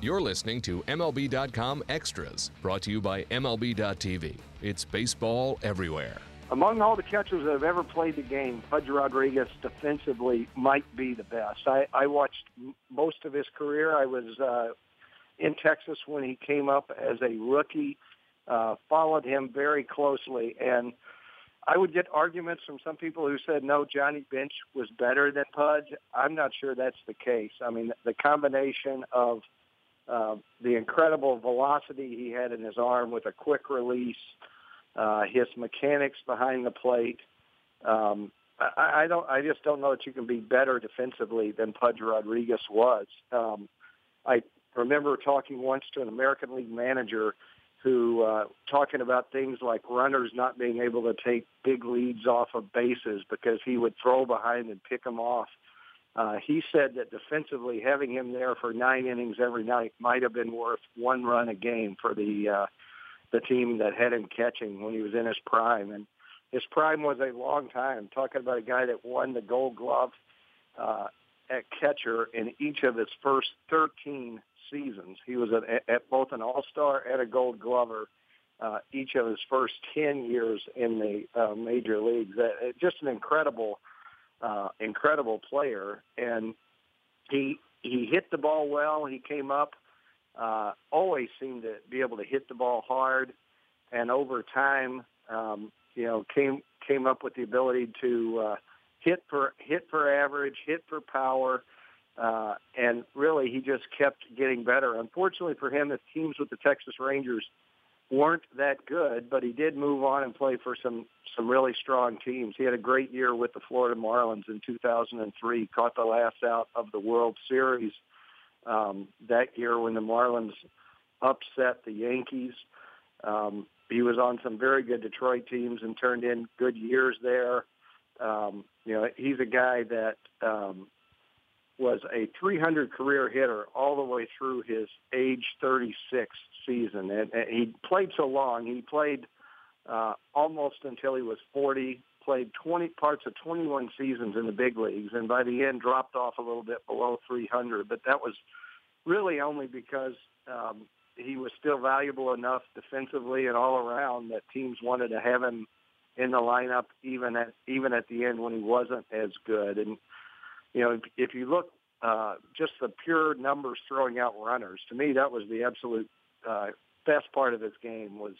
You're listening to MLB.com Extras, brought to you by MLB.tv. It's baseball everywhere. Among all the catchers that have ever played the game, Pudge Rodriguez defensively might be the best. I, I watched most of his career. I was uh, in Texas when he came up as a rookie, uh, followed him very closely, and I would get arguments from some people who said, no, Johnny Bench was better than Pudge. I'm not sure that's the case. I mean, the combination of uh, the incredible velocity he had in his arm with a quick release, uh, his mechanics behind the plate. Um, I, I don't. I just don't know that you can be better defensively than Pudge Rodriguez was. Um, I remember talking once to an American League manager who uh, talking about things like runners not being able to take big leads off of bases because he would throw behind and pick them off. Uh, he said that defensively, having him there for nine innings every night might have been worth one run a game for the uh, the team that had him catching when he was in his prime. And his prime was a long time. Talking about a guy that won the Gold Glove uh, at catcher in each of his first 13 seasons. He was at, at both an All-Star and a Gold Glover uh, each of his first 10 years in the uh, major leagues. Uh, just an incredible, uh, incredible player. And he he hit the ball well. He came up uh, always seemed to be able to hit the ball hard, and over time, um, you know, came came up with the ability to uh, hit for hit for average, hit for power, uh, and really he just kept getting better. Unfortunately for him, the teams with the Texas Rangers weren't that good, but he did move on and play for some some really strong teams. He had a great year with the Florida Marlins in 2003, caught the last out of the World Series um, that year when the Marlins upset the Yankees. Um, he was on some very good Detroit teams and turned in good years there. Um, you know, he's a guy that um, was a 300 career hitter all the way through his age 36 season, and, and he played so long. He played uh, almost until he was 40. Played 20 parts of 21 seasons in the big leagues, and by the end dropped off a little bit below 300. But that was really only because um, he was still valuable enough defensively and all around that teams wanted to have him in the lineup even at even at the end when he wasn't as good. And you know, if, if you look uh, just the pure numbers throwing out runners, to me that was the absolute uh, best part of his game was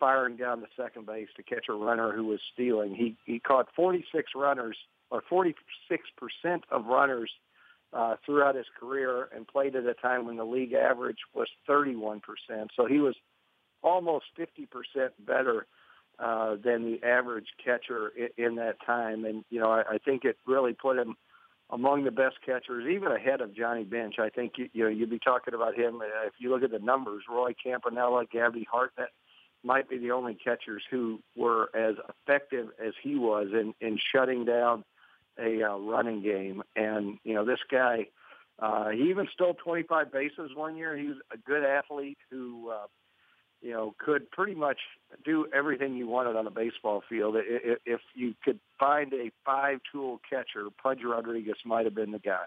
firing down the second base to catch a runner who was stealing. He he caught 46 runners or 46 percent of runners uh, throughout his career and played at a time when the league average was 31%. So he was almost 50% better uh, than the average catcher in, in that time. And, you know, I, I think it really put him among the best catchers, even ahead of Johnny Bench. I think, you, you know, you'd be talking about him. Uh, if you look at the numbers, Roy Campanella, Gabby Hartnett might be the only catchers who were as effective as he was in, in shutting down – a uh, running game. And you know, this guy, uh, he even stole 25 bases one year. He was a good athlete who, uh, you know, could pretty much do everything you wanted on a baseball field. If you could find a five-tool catcher, Pudge Rodriguez might have been the guy.